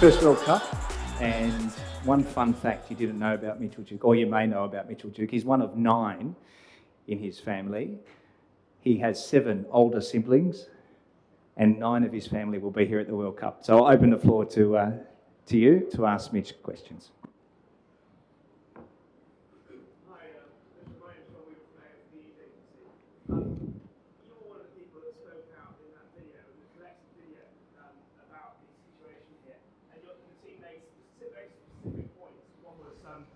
First World Cup, and one fun fact you didn't know about Mitchell Duke, or you may know about Mitchell Duke, he's one of nine in his family. He has seven older siblings, and nine of his family will be here at the World Cup. So I'll open the floor to, uh, to you to ask Mitch questions. Hi, uh, Mr. Ryan from we from AFP agency. Um, you're one of the people that spoke out in that video, in the collective video, um, about the situation here. And your, the team made specific, very specific points. One was um,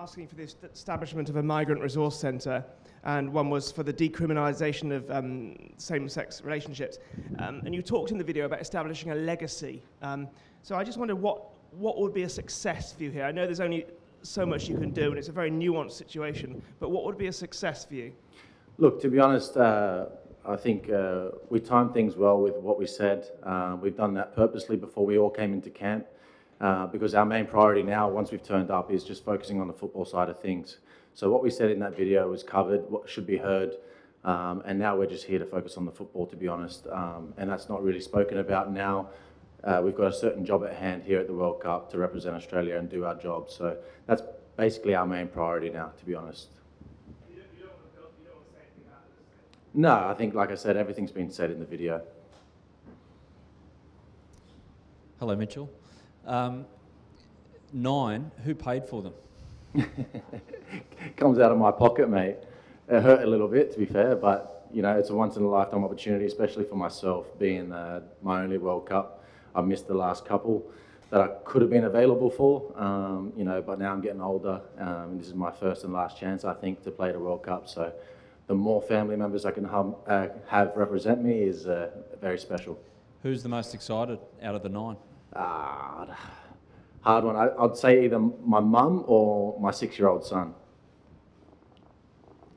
asking for the establishment of a migrant resource centre, and one was for the decriminalisation of um, same-sex relationships. Um, and you talked in the video about establishing a legacy. Um, so I just wondered what what would be a success for you here. I know there's only so much you can do, and it's a very nuanced situation. But what would be a success for you? Look, to be honest, uh, I think uh, we timed things well with what we said. Uh, we've done that purposely before we all came into camp uh, because our main priority now, once we've turned up, is just focusing on the football side of things. So what we said in that video was covered, what should be heard, um, and now we're just here to focus on the football, to be honest. Um, and that's not really spoken about now. Uh, we've got a certain job at hand here at the World Cup to represent Australia and do our job. So that's basically our main priority now, to be honest. You don't, you don't want to build, you don't want to say anything about this. No, I think, like I said, everything's been said in the video. Hello, Mitchell. Um, nine, who paid for them? Comes out of my pocket, mate. It hurt a little bit, to be fair, but you know, it's a once in a lifetime opportunity, especially for myself, being uh, my only World Cup. I missed the last couple that I could have been available for, um, you know, but now I'm getting older, um, and this is my first and last chance, I think, to play the World Cup. So, the more family members I can hum, uh, have represent me is uh, very special. Who's the most excited out of the nine? Ah, hard one. I, I'd say either my mum or my six-year-old son.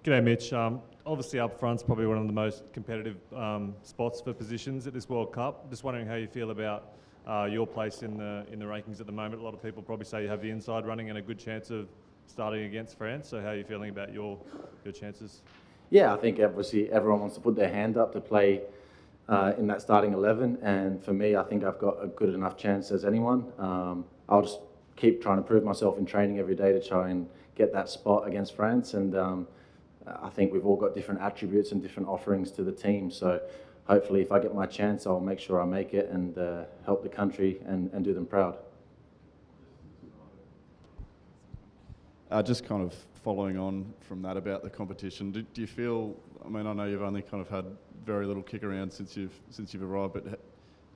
G'day, Mitch. Um, obviously, up front's probably one of the most competitive um, spots for positions at this World Cup. Just wondering how you feel about uh, your place in the in the rankings at the moment. A lot of people probably say you have the inside running and a good chance of starting against France. So, how are you feeling about your your chances? Yeah, I think obviously everyone wants to put their hand up to play uh, in that starting 11. And for me, I think I've got a good enough chance as anyone. Um, I'll just keep trying to prove myself in training every day to try and get that spot against France. And um, I think we've all got different attributes and different offerings to the team. So hopefully, if I get my chance, I'll make sure I make it and uh, help the country and, and do them proud. Uh, just kind of following on from that about the competition, do, do you feel? I mean, I know you've only kind of had very little kick around since you've since you've arrived, but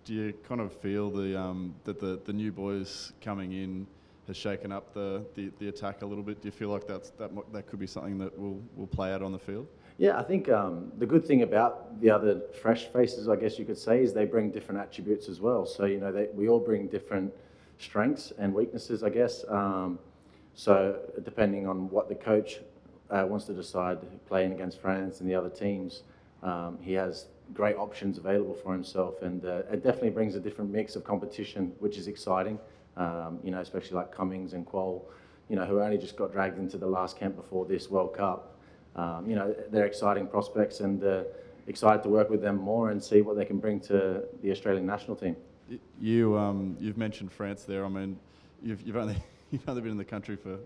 do you kind of feel the um, that the, the new boys coming in has shaken up the, the, the attack a little bit? Do you feel like that's that that could be something that will, will play out on the field? Yeah, I think um, the good thing about the other fresh faces, I guess you could say, is they bring different attributes as well. So you know, they, we all bring different strengths and weaknesses, I guess. Um, so depending on what the coach uh, wants to decide, playing against France and the other teams, um, he has great options available for himself, and uh, it definitely brings a different mix of competition, which is exciting. Um, you know, especially like Cummings and Kuol, you know, who only just got dragged into the last camp before this World Cup. Um, you know, they're exciting prospects, and uh, excited to work with them more and see what they can bring to the Australian national team. You um, you've mentioned France there. I mean, you've, you've only you've only been in the country for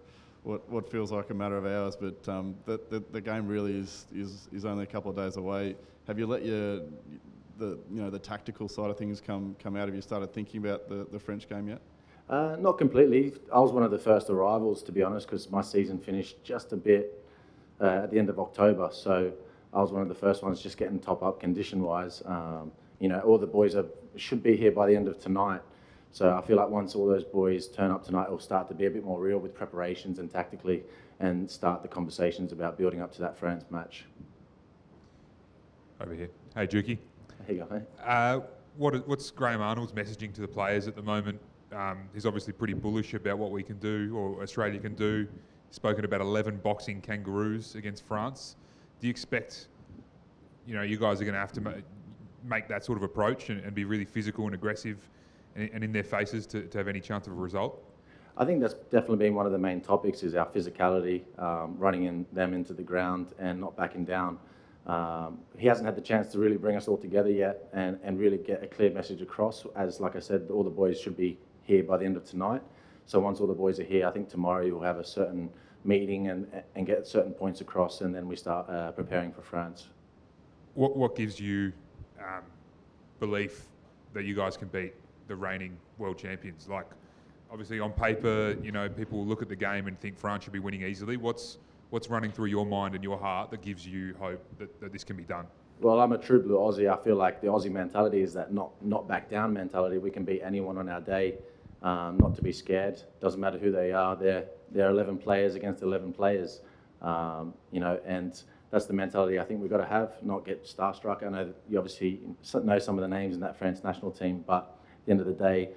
what what feels like a matter of hours, but um, the, the the game really is is is only a couple of days away. Have you let your the you know the tactical side of things come come out? Have you started thinking about the, the French game yet? Uh, not completely. I was one of the first arrivals, to be honest, because my season finished just a bit uh, at the end of October. So I was one of the first ones just getting top up condition wise. Um, you know, all the boys are, should be here by the end of tonight. So I feel like once all those boys turn up tonight, it'll start to be a bit more real with preparations and tactically and start the conversations about building up to that France match. Over here. Hey, Juki. Hey, you go, mate. Uh, what, what's Graham Arnold's messaging to the players at the moment? Um, he's obviously pretty bullish about what we can do or Australia can do. He's spoken about 11 boxing kangaroos against France. Do you expect, you know, you guys are going to have to ma- make that sort of approach and, and be really physical and aggressive and, and in their faces to, to have any chance of a result? I think that's definitely been one of the main topics is our physicality, um, running in them into the ground and not backing down. Um, he hasn't had the chance to really bring us all together yet and, and really get a clear message across. As like I said, all the boys should be here by the end of tonight. So once all the boys are here, I think tomorrow you'll have a certain meeting and, and get certain points across, and then we start uh, preparing for France. What, what gives you um, belief that you guys can beat the reigning world champions? Like, obviously on paper, you know, people look at the game and think France should be winning easily. What's what's running through your mind and your heart that gives you hope that, that this can be done? Well, I'm a true blue Aussie. I feel like the Aussie mentality is that not not back down mentality. We can beat anyone on our day, um, not to be scared. Doesn't matter who they are. They're they're 11 players against 11 players, um, you know, and that's the mentality I think we've got to have. Not get starstruck. I know you obviously know some of the names in that France national team, but the end of the day,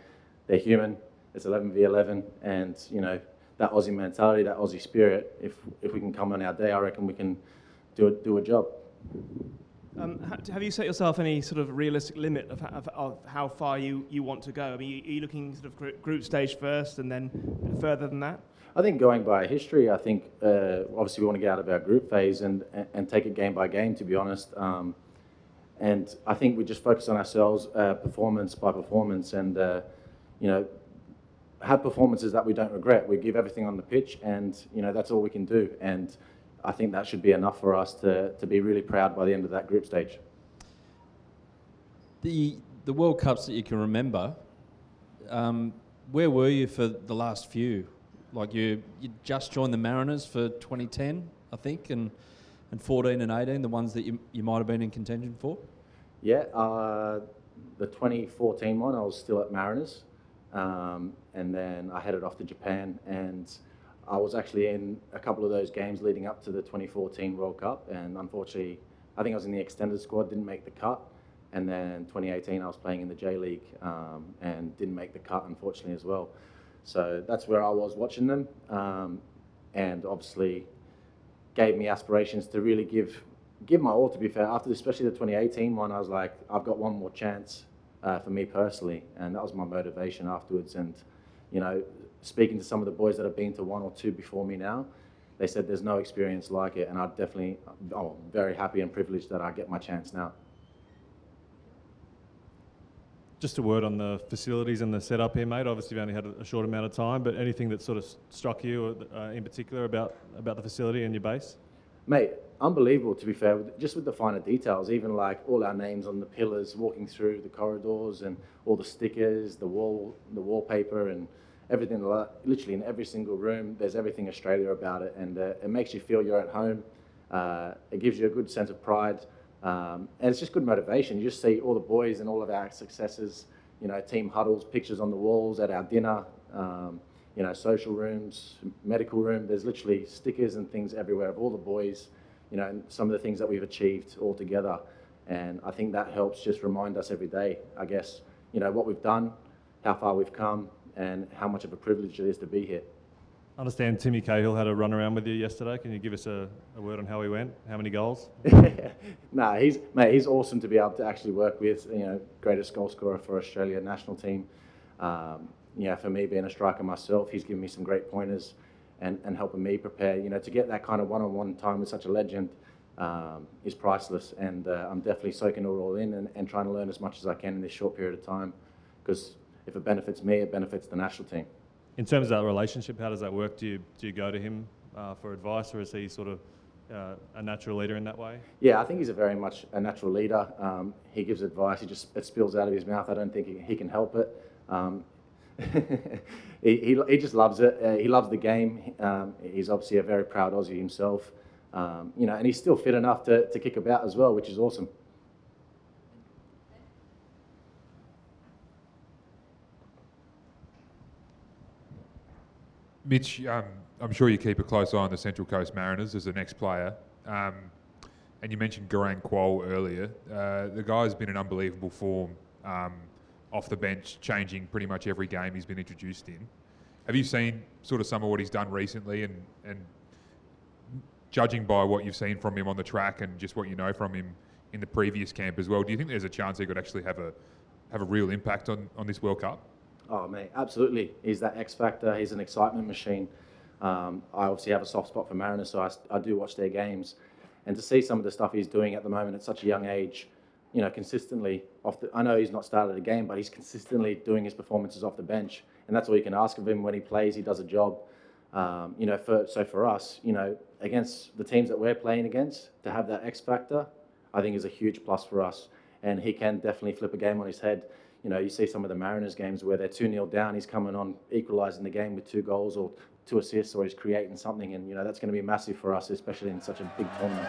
they're human. It's 11 v 11, and you know that Aussie mentality, that Aussie spirit. If if we can come on our day, I reckon we can do a, do a job. Um, have you set yourself any sort of realistic limit of, of, of, how far you, you want to go? I mean, are you looking sort of group stage first and then further than that? I think going by history, I think uh, obviously we want to get out of our group phase and, and take it game by game, to be honest. Um, and I think we just focus on ourselves, uh, performance by performance, and uh, you know, have performances that we don't regret. We give everything on the pitch, and you know that's all we can do. And I think that should be enough for us to, to be really proud by the end of that group stage. The the World Cups that you can remember, um, where were you for the last few? Like you, you just joined the Mariners for 2010, I think, and and 14 and 18, the ones that you, you might have been in contention for. Yeah, uh, the 2014 one, I was still at Mariners, um, and then I headed off to Japan and I was actually in a couple of those games leading up to the 2014 World Cup, and unfortunately, I think I was in the extended squad, didn't make the cut. And then 2018, I was playing in the J League um, and didn't make the cut, unfortunately, as well. So that's where I was watching them, um, and obviously gave me aspirations to really give give my all. To be fair, after especially the 2018 one, I was like, I've got one more chance uh, for me personally, and that was my motivation afterwards. And you know, speaking to some of the boys that have been to one or two before me now, they said there's no experience like it, and I definitely, oh, I'm very happy and privileged that I get my chance now. Just a word on the facilities and the setup here, mate. Obviously, you've only had a short amount of time, but anything that sort of struck you uh, in particular about, about the facility and your base? Mate, unbelievable to be fair, just with the finer details, even like all our names on the pillars, walking through the corridors and all the stickers, the wall, the wallpaper and everything, literally in every single room, there's everything Australia about it, and uh, it makes you feel you're at home. Uh, it gives you a good sense of pride, um, and it's just good motivation. You just see all the boys and all of our successes, you know, team huddles, pictures on the walls at our dinner, um, you know, social rooms, medical room. There's literally stickers and things everywhere of all the boys, you know, and some of the things that we've achieved all together. And I think that helps just remind us every day, I guess, you know, what we've done, how far we've come, and how much of a privilege it is to be here. I understand Timmy Cahill had a run around with you yesterday. Can you give us a, a word on how he went? How many goals? nah, he's mate. He's awesome to be able to actually work with. You know, greatest goal scorer for Australia national team. Um, yeah, for me being a striker myself, he's given me some great pointers and, and helping me prepare. You know, to get that kind of one-on-one time with such a legend um, is priceless. And uh, I'm definitely soaking it all in and, and trying to learn as much as I can in this short period of time because if it benefits me, it benefits the national team. In terms of that relationship, how does that work? Do you, do you go to him uh, for advice, or is he sort of uh, a natural leader in that way? Yeah, I think he's a very much a natural leader. Um, he gives advice. He just it spills out of his mouth. I don't think he, he can help it. Um, he, he, he, just loves it. Uh, he loves the game. Um, he's obviously a very proud Aussie himself. Um, you know, and he's still fit enough to, to kick about as well, which is awesome. Mitch, um, I'm sure you keep a close eye on the Central Coast Mariners as the next player. Um, and you mentioned Garang Kuol earlier. Uh, the guy's been in unbelievable form um, off the bench, changing pretty much every game he's been introduced in. Have you seen sort of some of what he's done recently and, and judging by what you've seen from him on the track and just what you know from him in the previous camp as well, do you think there's a chance he could actually have a have a real impact on, on this World Cup? Oh, mate, absolutely. He's that X factor. He's an excitement machine. Um, I obviously have a soft spot for Mariners, so I, I, do watch their games. And to see some of the stuff he's doing at the moment at such a young age, you know, consistently off the, I know he's not started a game, but he's consistently doing his performances off the bench. and that's all you can ask of him when he plays. He does a job. Um, you know, for, so for us, you know, against the teams that we're playing against, to have that X factor, I think is a huge plus for us. And he can definitely flip a game on his head. You know, you see some of the Mariners games where they're 2 0 down, he's coming on, equalising the game with two goals or two assists, or he's creating something. And, you know, that's going to be massive for us, especially in such a big tournament.